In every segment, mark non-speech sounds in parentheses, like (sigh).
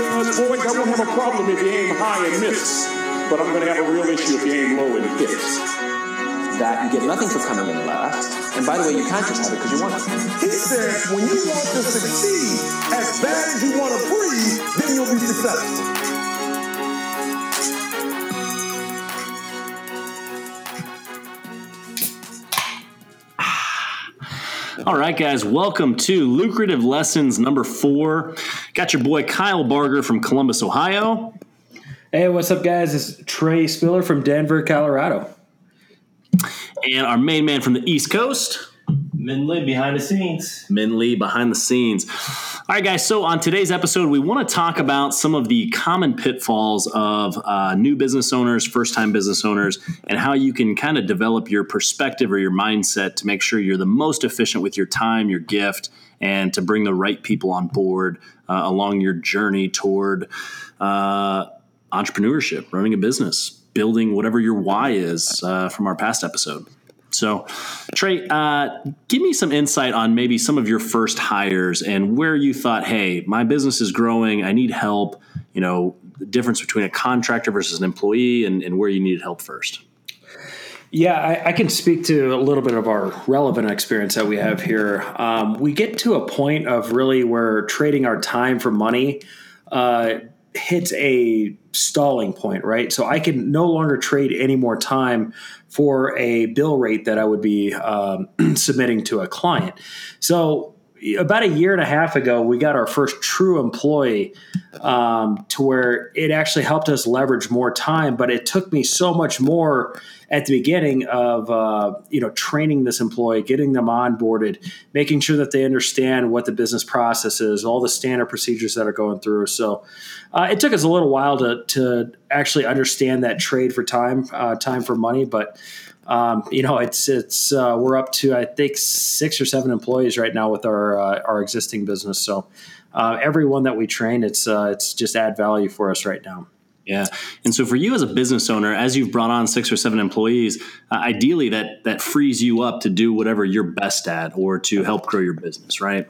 uh, boys, I won't have a problem if you aim high and miss, but I'm going to have a real issue if you aim low and hit. That you get nothing for coming in last. And by the way, you can't just have it because you want it. He said, when you want to succeed as bad as you want to breathe, then you'll be successful. All right, guys, welcome to Lucrative Lessons number four. Got your boy Kyle Barger from Columbus, Ohio. Hey, what's up, guys? It's Trey Spiller from Denver, Colorado. And our main man from the East Coast, Min Lee behind the scenes. Min Lee behind the scenes. All right, guys. So on today's episode, we want to talk about some of the common pitfalls of uh, new business owners, first-time business owners, and how you can kind of develop your perspective or your mindset to make sure you're the most efficient with your time, your gift, and to bring the right people on board uh, along your journey toward uh, entrepreneurship, running a business, building whatever your why is uh, from our past episode. So, Trey, uh, give me some insight on maybe some of your first hires and where you thought, hey, my business is growing, I need help. You know, the difference between a contractor versus an employee and, and where you needed help first. Yeah, I, I, can speak to a little bit of our relevant experience that we have here. Um, we get to a point of really where trading our time for money uh, hits a stalling point, right? So I can no longer trade any more time for a bill rate that I would be um, (clears throat) submitting to a client. So about a year and a half ago, we got our first true employee um, to where it actually helped us leverage more time, but it took me so much more at the beginning of uh, you know training this employee, getting them onboarded, making sure that they understand what the business process is, all the standard procedures that are going through. So uh, it took us a little while to to actually understand that trade for time, uh, time for money, but. Um, you know, it's it's uh, we're up to I think six or seven employees right now with our uh, our existing business. So uh, everyone that we train, it's uh, it's just add value for us right now. Yeah, and so for you as a business owner, as you've brought on six or seven employees, uh, ideally that that frees you up to do whatever you're best at or to help grow your business, right?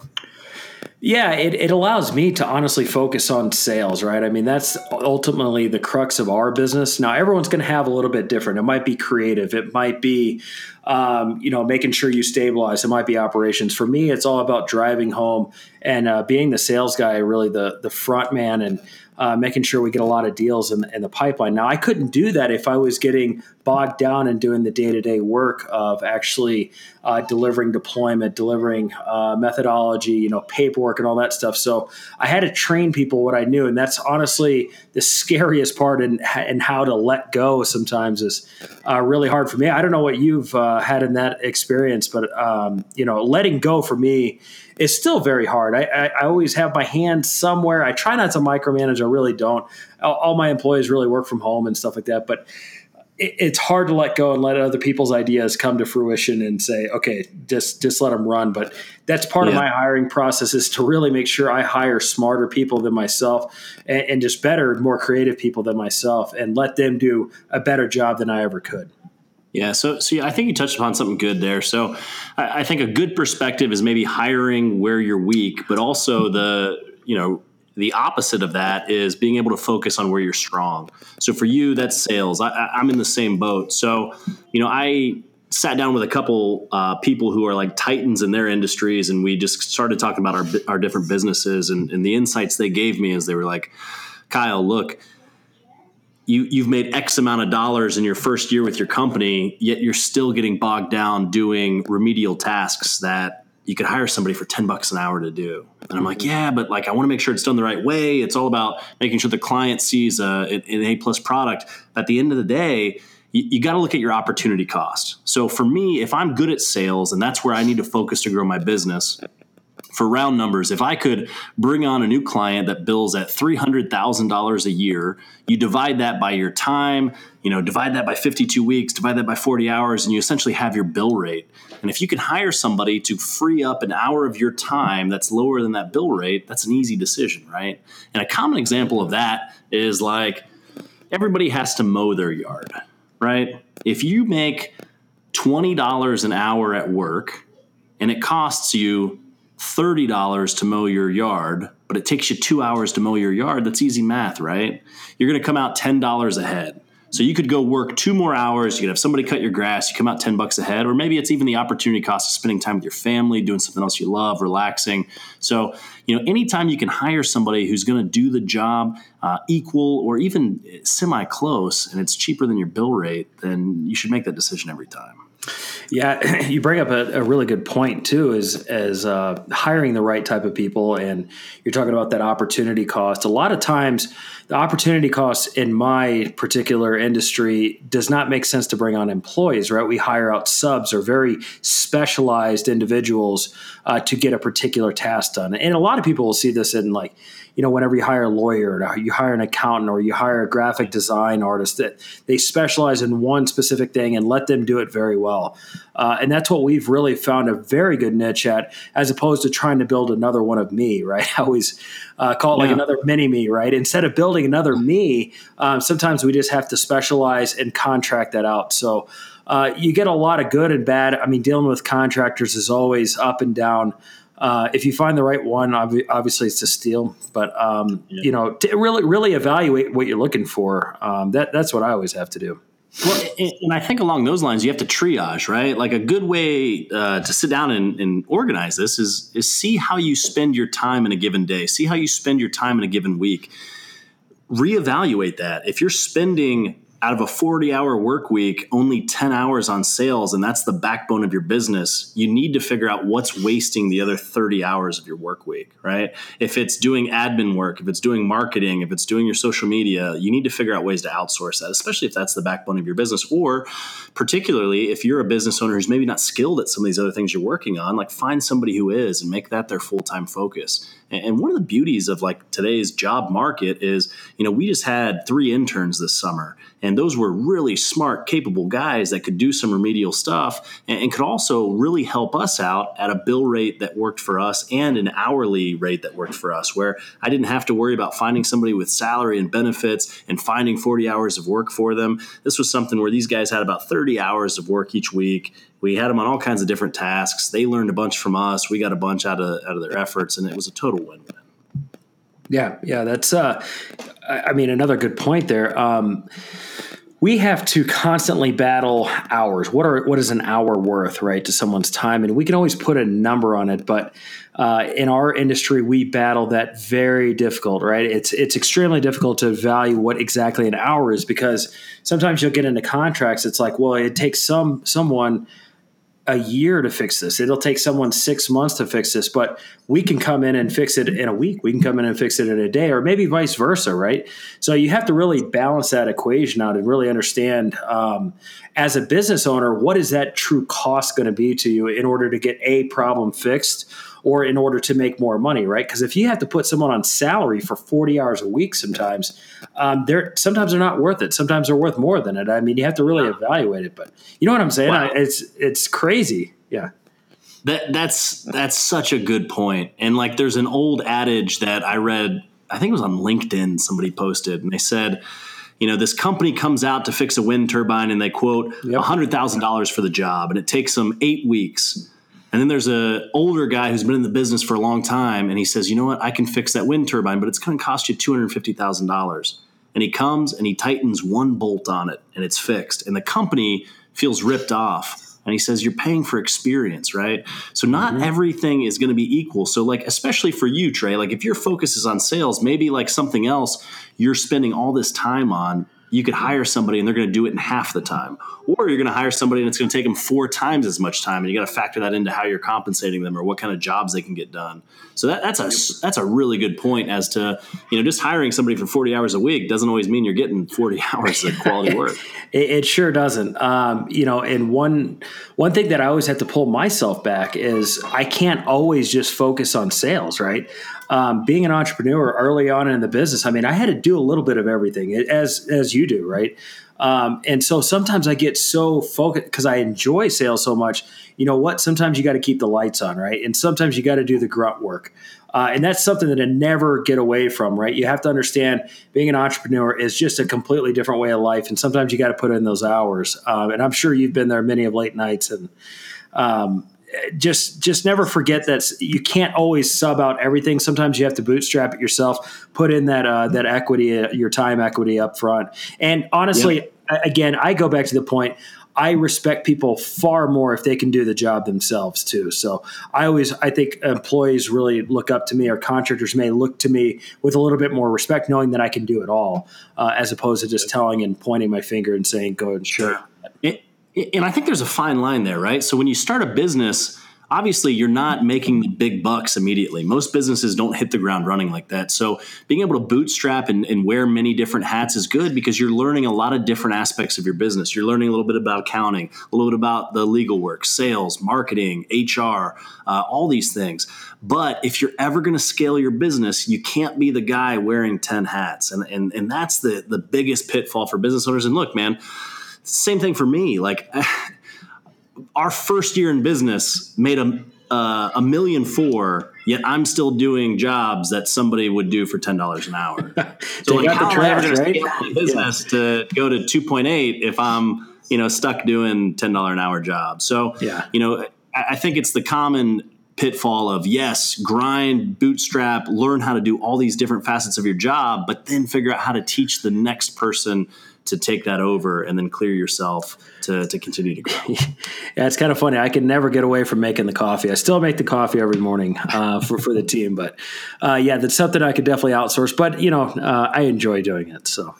Yeah, it, it allows me to honestly focus on sales, right? I mean, that's ultimately the crux of our business. Now, everyone's going to have a little bit different. It might be creative, it might be, um, you know, making sure you stabilize. It might be operations. For me, it's all about driving home and uh, being the sales guy, really the the front man and uh, making sure we get a lot of deals in, in, the pipeline. Now, I couldn't do that if I was getting bogged down and doing the day to day work of actually uh, delivering deployment, delivering uh, methodology, you know, paperwork, and all that stuff. So I had to train people what I knew, and that's honestly the scariest part and in how to let go. Sometimes is uh, really hard for me. I don't know what you've uh, had in that experience, but um, you know, letting go for me is still very hard. I, I, I, always have my hand somewhere. I try not to micromanage. I really don't. All, all my employees really work from home and stuff like that. But it, it's hard to let go and let other people's ideas come to fruition and say, okay, just just let them run. But that's part yeah. of my hiring process is to really make sure I hire smarter people than myself and, and just better, more creative people than myself, and let them do a better job than I ever could. Yeah, so so I think you touched upon something good there. So I, I, think a good perspective is maybe hiring where you're weak, but also the you know the opposite of that is being able to focus on where you're strong. So for you, that's sales. I, I'm in the same boat. So you know I sat down with a couple uh, people who are like titans in their industries, and we just started talking about our our different businesses and, and the insights they gave me is they were like, Kyle, look you you've made X amount of dollars in your first year with your company, yet you're still getting bogged down doing remedial tasks that you could hire somebody for 10 bucks an hour to do. And I'm like, mm-hmm. yeah, but like, I want to make sure it's done the right way. It's all about making sure the client sees a, an A plus product. At the end of the day, you, you got to look at your opportunity cost. So for me, if I'm good at sales and that's where I need to focus to grow my business, for round numbers, if I could bring on a new client that bills at $300,000 a year, you divide that by your time, you know, divide that by 52 weeks, divide that by 40 hours, and you essentially have your bill rate. And if you can hire somebody to free up an hour of your time that's lower than that bill rate, that's an easy decision, right? And a common example of that is like everybody has to mow their yard, right? If you make $20 an hour at work and it costs you $30 to mow your yard, but it takes you two hours to mow your yard. That's easy math, right? You're going to come out $10 ahead. So you could go work two more hours. You could have somebody cut your grass. You come out 10 bucks ahead, or maybe it's even the opportunity cost of spending time with your family, doing something else you love, relaxing. So, you know, anytime you can hire somebody who's going to do the job uh, equal or even semi close and it's cheaper than your bill rate, then you should make that decision every time. Yeah, (clears throat) you bring up a, a, really good point too. Is as uh, hiring the right type of people, and you're talking about that opportunity cost. A lot of times, the opportunity cost in my particular industry does not make sense to bring on employees. Right? We hire out subs or very specialized individuals uh, to get a particular task done, and a lot of people will see this in like you know, whenever you hire a lawyer or you hire an accountant or you hire a graphic design artist, that they specialize in one specific thing and let them do it very well. Uh, and that's what we've really found a very good niche at, as opposed to trying to build another one of me, (laughs) right? I always uh, call it yeah. like another mini me, right? Instead of building another me, um, sometimes we just have to specialize and contract that out. So uh, you get a lot of good and bad. I mean, dealing with contractors is always up and down. Uh, if you find the right one, obviously it's a steal. But um, yeah. you know, to really, really evaluate what you're looking for. Um, that that's what I always have to do. Well, and I think along those lines, you have to triage, right? Like a good way uh, to sit down and, and, organize this is is see how you spend your time in a given day, see how you spend your time in a given week. Reevaluate that. If you're spending out of a 40 hour work week, only 10 hours on sales, and that's the backbone of your business, you need to figure out what's wasting the other 30 hours of your work week, right? If it's doing admin work, if it's doing marketing, if it's doing your social media, you need to figure out ways to outsource that, especially if that's the backbone of your business. Or particularly if you're a business owner who's maybe not skilled at some of these other things you're working on, like find somebody who is and make that their full time focus. And one of the beauties of like today's job market is, you know, we just had three interns this summer, and those were really smart, capable guys that could do some remedial stuff and, and could also really help us out at a bill rate that worked for us and an hourly rate that worked for us, where I didn't have to worry about finding somebody with salary and benefits and finding 40 hours of work for them. This was something where these guys had about 30 hours of work each week we had them on all kinds of different tasks. They learned a bunch from us. We got a bunch out of out of their efforts, and it was a total win-win. Yeah, yeah, that's. Uh, I mean, another good point there. Um, we have to constantly battle hours. What are what is an hour worth, right, to someone's time? And we can always put a number on it, but uh, in our industry, we battle that very difficult, right? It's it's extremely difficult to value what exactly an hour is because sometimes you'll get into contracts. It's like, well, it takes some someone a year to fix this. It'll take someone six months to fix this, but we can come in and fix it in a week. We can come in and fix it in a day, or maybe vice versa, right? So you have to really balance that equation out and really understand, um, as a business owner, what is that true cost going to be to you in order to get a problem fixed or in order to make more money, right? Because if you have to put someone on salary for 40 hours a week sometimes, um, they're sometimes they're not worth it. Sometimes they're worth more than it. I mean, you have to really evaluate it. But you know what I'm saying? Wow. I, it's it's crazy. Yeah. That that's that's such a good point. And like there's an old adage that I read, I think it was on LinkedIn, somebody posted, and they said, you know, this company comes out to fix a wind turbine and they quote yep. $100,000 for the job and it takes them eight weeks and then there's a older guy who's been in the business for a long time, and he says, "You know what? I can fix that wind turbine, but it's going to cost you two hundred fifty thousand dollars." And he comes and he tightens one bolt on it, and it's fixed. And the company feels ripped off. And he says, You're paying for experience, right? So, not mm-hmm. everything is going to be equal. So, like, especially for you, Trey, like, if your focus is on sales, maybe like something else you're spending all this time on you could hire somebody and they're going to do it in half the time. Or you're going to hire somebody and it's going to take them four times as much time and you got to factor that into how you're compensating them or what kind of jobs they can get done. So that, that's a that's a really good point as to you know just hiring somebody for 40 hours a week doesn't always mean you're getting 40 (laughs) hours of quality (laughs) work. It, it, sure doesn't. Um, you know and one one thing that i always have to pull myself back is i can't always just focus on sales right um, being an entrepreneur early on in the business, I mean, I had to do a little bit of everything as as you do, right? Um, and so sometimes I get so focused because I enjoy sales so much. You know what? Sometimes you got to keep the lights on, right? And sometimes you got to do the grunt work. Uh, and that's something that I never get away from, right? You have to understand being an entrepreneur is just a completely different way of life. And sometimes you got to put in those hours. Um, and I'm sure you've been there many of late nights and, um, just just never forget that you can't always sub out everything. Sometimes you have to bootstrap it yourself, put in that uh, that equity, uh, your time equity up front. And honestly, again, I go back to the point. I respect people far more if they can do the job themselves too. So I always, I think employees really look up to me, or contractors may look to me with a little bit more respect, knowing that I can do it all, uh, as opposed to just telling and pointing my finger and saying, "Go and sure." And I think there's a fine line there, right? So when you start a business obviously you're not making the big bucks immediately. Most businesses don't hit the ground running like that. So being able to bootstrap and, and, wear many different hats is good because you're learning a lot of different aspects of your business. You're learning a little bit about accounting, a little bit about the legal work, sales, marketing, HR, uh, all these things. But if you're ever going to scale your business, you can't be the guy wearing 10 hats. And, and, and that's the, the biggest pitfall for business owners. And look, man, same thing for me. Like, (sighs) our first year in business made a uh, a million four, yet I'm still doing jobs that somebody would do for ten dollars an hour. (laughs) so like, how am I going to business yeah. to go to two point eight if I'm you know stuck doing ten dollar an hour jobs? So yeah. you know, I, I think it's the common pitfall of yes, grind, bootstrap, learn how to do all these different facets of your job, but then figure out how to teach the next person to take that over and then clear yourself to, to continue to grow. (laughs) yeah, it's kind of funny. I can never get away from making the coffee. I still make the coffee every morning uh, (laughs) for, for the team, but uh, yeah, that's something I could definitely outsource. But you know, uh, I enjoy doing it. So.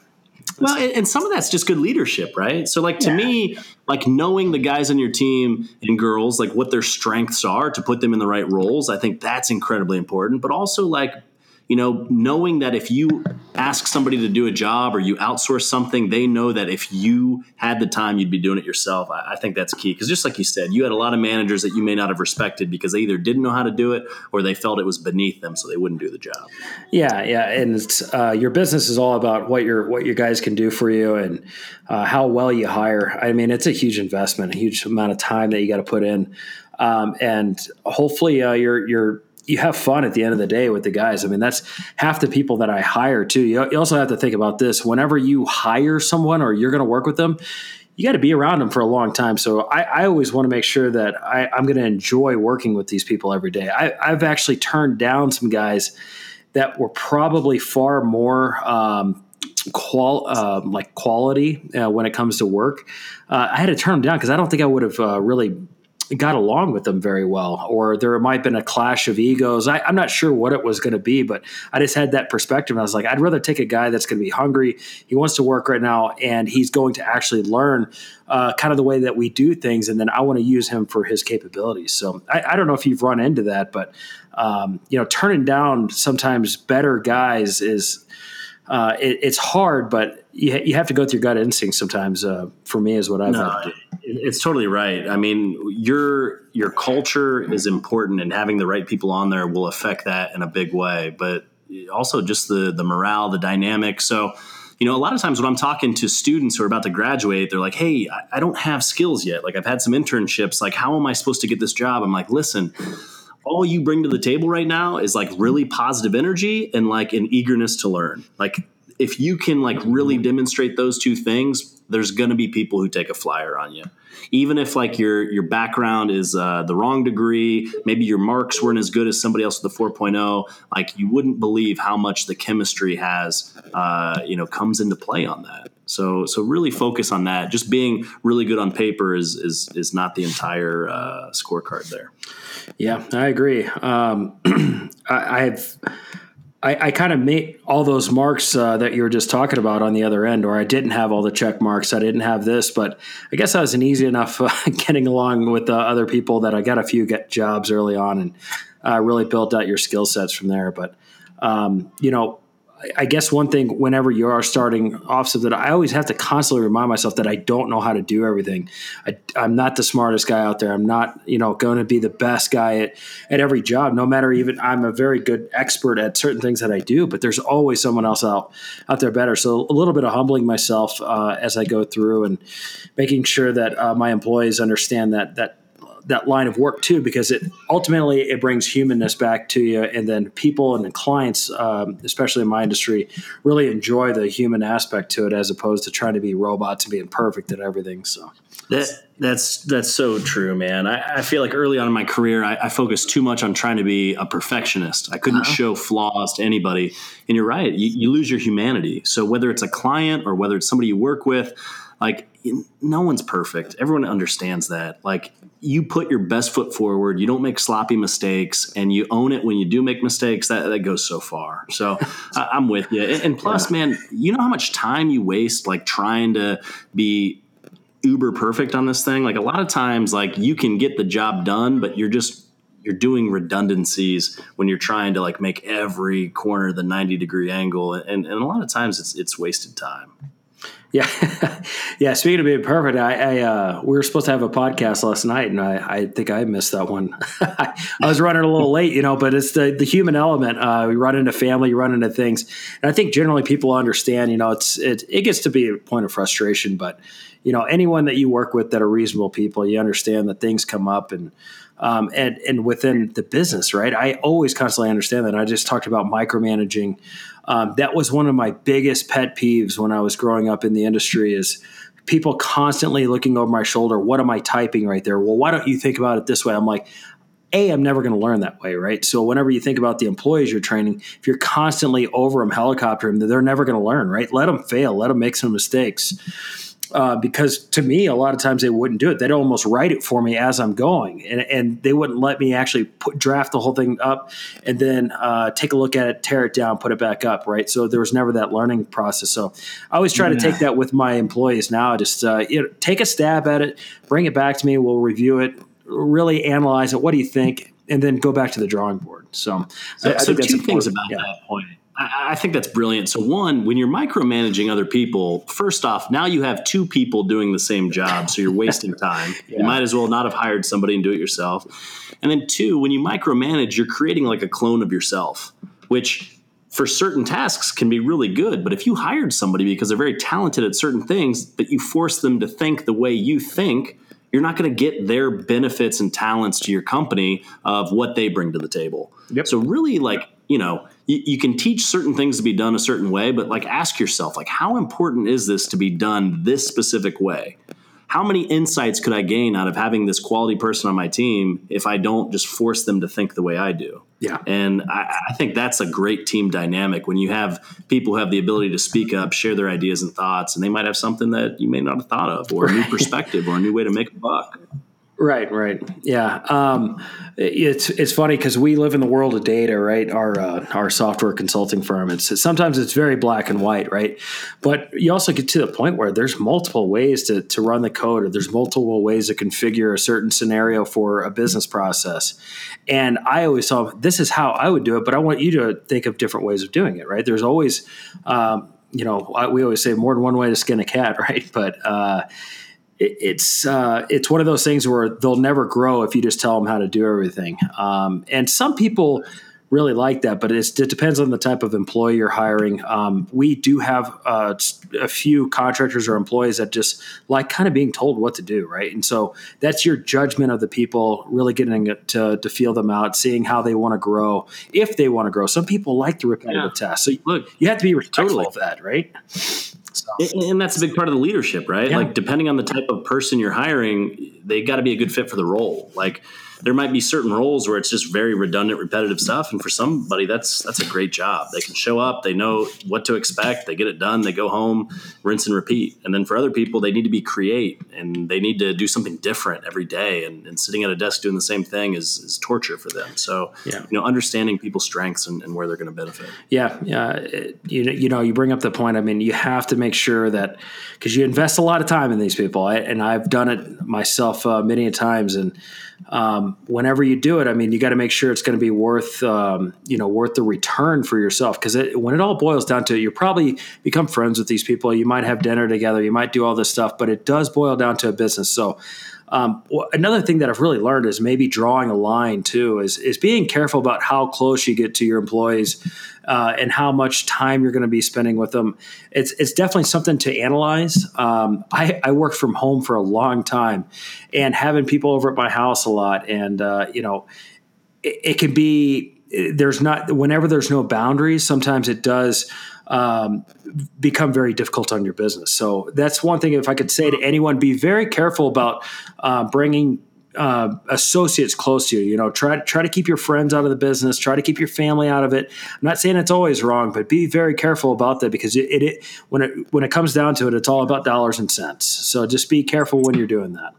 Well, and some of that's just good leadership, right? So, like to yeah. me, like knowing the guys on your team and girls, like what their strengths are to put them in the right roles, I think that's incredibly important. But also, like you know, knowing that if you ask somebody to do a job or you outsource something, they know that if you had the time, you'd be doing it yourself. I, I think that's key because just like you said, you had a lot of managers that you may not have respected because they either didn't know how to do it or they felt it was beneath them, so they wouldn't do the job. Yeah, yeah, and uh, your business is all about what your what your guys can do for you and uh, how well you hire. I mean, it's a huge investment, a huge amount of time that you got to put in. Um, and hopefully, uh, you're you're you have fun at the end of the day with the guys. I mean, that's half the people that I hire too. You, also have to think about this. Whenever you hire someone or you're going to work with them, you got to be around them for a long time. So I, I always want to make sure that I, am going to enjoy working with these people every day. I, I've actually turned down some guys that were probably far more um, qual uh, like quality uh, when it comes to work. Uh, I had to turn them down because I don't think I would have uh, really got along with them very well, or there might have been a clash of egos. I, am not sure what it was going to be, but I just had that perspective. I was like, I'd rather take a guy that's going to be hungry. He wants to work right now, and he's going to actually learn uh, kind of the way that we do things, and then I want to use him for his capabilities. So I, I don't know if you've run into that, but um, you know, turning down sometimes better guys is uh, it, it's hard, but you, you have to go through gut instinct sometimes. Uh, for me, is what I've no, It's totally right. I mean, your your culture is important, and having the right people on there will affect that in a big way. But also just the the morale, the dynamic. So, you know, a lot of times when I'm talking to students who are about to graduate, they're like, "Hey, I, I don't have skills yet. Like, I've had some internships. Like, how am I supposed to get this job?" I'm like, "Listen." All you bring to the table right now is like really positive energy and like an eagerness to learn. Like if you can like really demonstrate those two things, there's going to be people who take a flyer on you. Even if like your your background is uh, the wrong degree, maybe your marks weren't as good as somebody else with a 4.0, like you wouldn't believe how much the chemistry has, uh, you know, comes into play on that. So so really focus on that. Just being really good on paper is is is not the entire uh, scorecard there. Yeah, I agree. Um, (clears throat) I, I've I, I kind of made all those marks uh, that you were just talking about on the other end, or I didn't have all the check marks. I didn't have this, but I guess I was an easy enough uh, (laughs) getting along with uh, other people that I got a few get jobs early on and uh, really built out your skill sets from there. But um, you know, I guess one thing whenever you are starting off so that I always have to constantly remind myself that I don't know how to do everything. I, am not the smartest guy out there. I'm not, you know, going to be the best guy at, at every job, no matter even I'm a very good expert at certain things that I do, but there's always someone else out, out there better. So a little bit of humbling myself uh, as I go through and making sure that uh, my employees understand that, that that line of work too, because it ultimately it brings humanness back to you, and then people and the clients, um, especially in my industry, really enjoy the human aspect to it as opposed to trying to be robots and being perfect at everything. So that that's that's so true, man. I, I, feel like early on in my career, I, I, focused too much on trying to be a perfectionist. I couldn't uh-huh. show flaws to anybody. And you're right, you, you lose your humanity. So whether it's a client or whether it's somebody you work with, like no one's perfect. Everyone understands that. Like you put your best foot forward, you don't make sloppy mistakes, and you own it when you do make mistakes. That that goes so far. So I, am with you. And, and plus, yeah. man, you know how much time you waste like trying to be uber perfect on this thing. Like a lot of times, like you can get the job done, but you're just you're doing redundancies when you're trying to like make every corner the 90 degree angle and, and a lot of times it's it's wasted time yeah, (laughs) yeah. Speaking of being perfect, I, I uh, we were supposed to have a podcast last night, and I, I think I missed that one. (laughs) I was running a little late, you know, but it's the the human element. Uh, we run into family, you run into things, and I think generally people understand. You know, it's it it gets to be a point of frustration, but you know, anyone that you work with that are reasonable people, you understand that things come up and. Um, and and within the business, right? I always constantly understand that. I just talked about micromanaging um, that was one of my biggest pet peeves when I was growing up in the industry is people constantly looking over my shoulder. What am I typing right there? Well, why don't you think about it this way? I'm like, a, I'm never going to learn that way, right? So whenever you think about the employees you're training, if you're constantly over them, helicopter them, they're never going to learn, right? Let them fail, let them make some mistakes uh, because to me, a lot of times they wouldn't do it. They'd almost write it for me as I'm going, and, and they wouldn't let me actually put, draft the whole thing up and then uh, take a look at it, tear it down, put it back up. Right. So there was never that learning process. So I always try yeah. to take that with my employees now. Just uh, you know, take a stab at it, bring it back to me. We'll review it, really analyze it. What do you think? And then go back to the drawing board. So, so, I, I so two things about yeah. that point I, think that's brilliant. So, one, when you're micromanaging other people, first off, now you have two people doing the same job, so you're wasting (laughs) time. yeah. You might as well not have hired somebody and do it yourself. And then, two, when you micromanage, you're creating like a clone of yourself, which for certain tasks can be really good. But if you hired somebody because they're very talented at certain things, but you force them to think the way you think, you're not going to get their benefits and talents to your company of what they bring to the table. Yep. So really like, you know, you, you, can teach certain things to be done a certain way, but like ask yourself, like, how important is this to be done this specific way? How many insights could I gain out of having this quality person on my team if I don't just force them to think the way I do? Yeah. And I, I think that's a great team dynamic when you have people who have the ability to speak up, share their ideas and thoughts, and they might have something that you may not have thought of, or a new perspective, or a new way to make a buck. Right, right, yeah. Um, it's it's funny because we live in the world of data, right? Our uh, our software consulting firm. It's sometimes it's very black and white, right? But you also get to the point where there's multiple ways to to run the code, or there's multiple ways to configure a certain scenario for a business process. And I always saw this is how I would do it, but I want you to think of different ways of doing it, right? There's always, um, you know, we always say more than one way to skin a cat, (laughs) right? But uh, it, it's uh, it's one of those things where they'll never grow if you just tell them how to do everything. Um, and some people really like that, but it depends on the type of employee you're hiring. Um, we do have uh, a few contractors or employees that just like kind of being told what to do, right? And so that's your judgment of the people, really getting to, to feel them out, seeing how they want to grow, if they want to grow. Some people like the repetitive yeah. tasks, so look, you have to be respectful totally. of that, right? So. And that's a big part of the leadership, right? Yeah. Like depending on the type of person you're hiring, they got to be a good fit for the role. Like there might be certain roles where it's just very redundant, repetitive stuff, and for somebody that's that's a great job. They can show up, they know what to expect, they get it done, they go home, rinse and repeat. And then for other people, they need to be create and they need to do something different every day. And, and sitting at a desk doing the same thing is, is torture for them. So yeah. you know, understanding people's strengths and, and where they're going to benefit. Yeah, yeah. You you know, you bring up the point. I mean, you have to make sure that because you invest a lot of time in these people, I, and I've done it myself uh, many times, and um, whenever you do it, I mean, you got to make sure it's going to be worth, um, you know, worth the return for yourself. Because when it all boils down to it, you probably become friends with these people. You might have dinner together. You might do all this stuff, but it does boil down to a business. So Um, another thing that I've really learned is maybe drawing a line too is is being careful about how close you get to your employees uh, and how much time you're going to be spending with them. It's it's definitely something to analyze. Um, I, I worked from home for a long time, and having people over at my house a lot, and uh, you know, it, it can be there's not whenever there's no boundaries. Sometimes it does um, become very difficult on your business. So that's one thing. If I could say to anyone, be very careful about uh, bringing uh, associates close to you. You know, try try to keep your friends out of the business. Try to keep your family out of it. I'm not saying it's always wrong, but be very careful about that because it, it, it when it when it comes down to it, it's all about dollars and cents. So just be careful when you're doing that.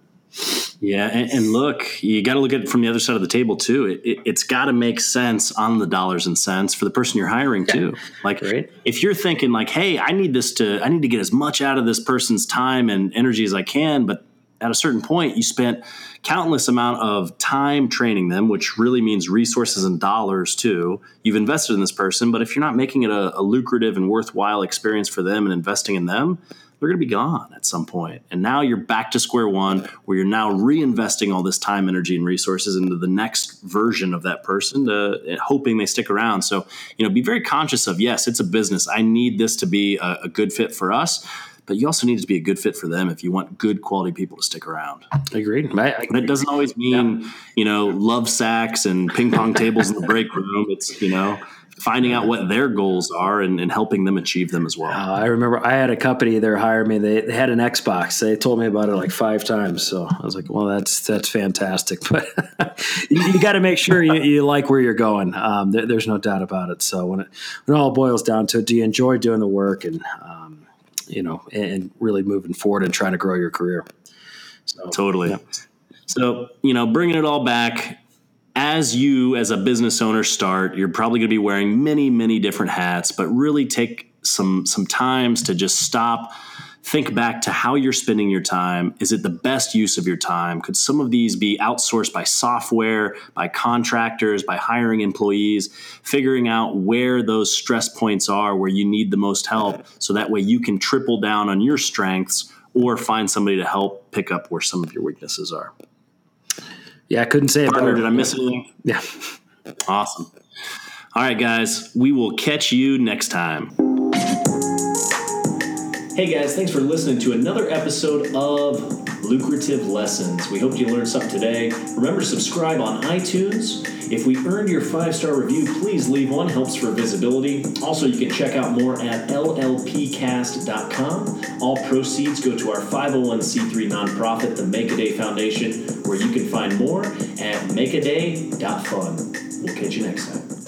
Yeah, and, and, look, you got to look at it from the other side of the table too. It, it, has got to make sense on the dollars and cents for the person you're hiring too. Like, right. if you're thinking like, "Hey, I need this to, I need to get as much out of this person's time and energy as I can," but at a certain point, you spent countless amount of time training them, which really means resources and dollars too. You've invested in this person, but if you're not making it a, a lucrative and worthwhile experience for them and investing in them, they're going to be gone at some point. And now you're back to square one where you're now reinvesting all this time, energy, and resources into the next version of that person, to, eh, hoping they stick around. So, you know, be very conscious of yes, it's a business. I need this to be a, a good fit for us but you also need to be a good fit for them if you want good quality people to stick around. Agreed. I, I but it doesn't always mean yeah. you know love sacks and ping pong tables in the break room. It's you know finding out what their goals are and, and helping them achieve them as well. Uh, I remember I had a company there hired me. They, they had an Xbox. They told me about it like five times. So I was like, well, that's that's fantastic. (laughs) But you, you got to make sure you, you, like where you're going. Um, there, there's no doubt about it. So when it when it all boils down to it, do you enjoy doing the work and um, you know and, really moving forward and trying to grow your career? So, totally. Yeah. So you know, bringing it all back as you as a business owner start you're probably going to be wearing many many different hats but really take some some times to just stop think back to how you're spending your time is it the best use of your time could some of these be outsourced by software by contractors by hiring employees figuring out where those stress points are where you need the most help so that way you can triple down on your strengths or find somebody to help pick up where some of your weaknesses are yeah, I couldn't say it better. Did I miss anything? Yeah. Awesome. All right, guys, we will catch you next time. Hey, guys, thanks for listening to another episode of Lucrative Lessons. We hope you learned something today. Remember to subscribe on iTunes. If we earned your five star review, please leave one, helps for visibility. Also, you can check out more at llpcast.com. All proceeds go to our 501c3 nonprofit, the Make a Day Foundation, where you can find more at makeaday.fun. We'll catch you next time.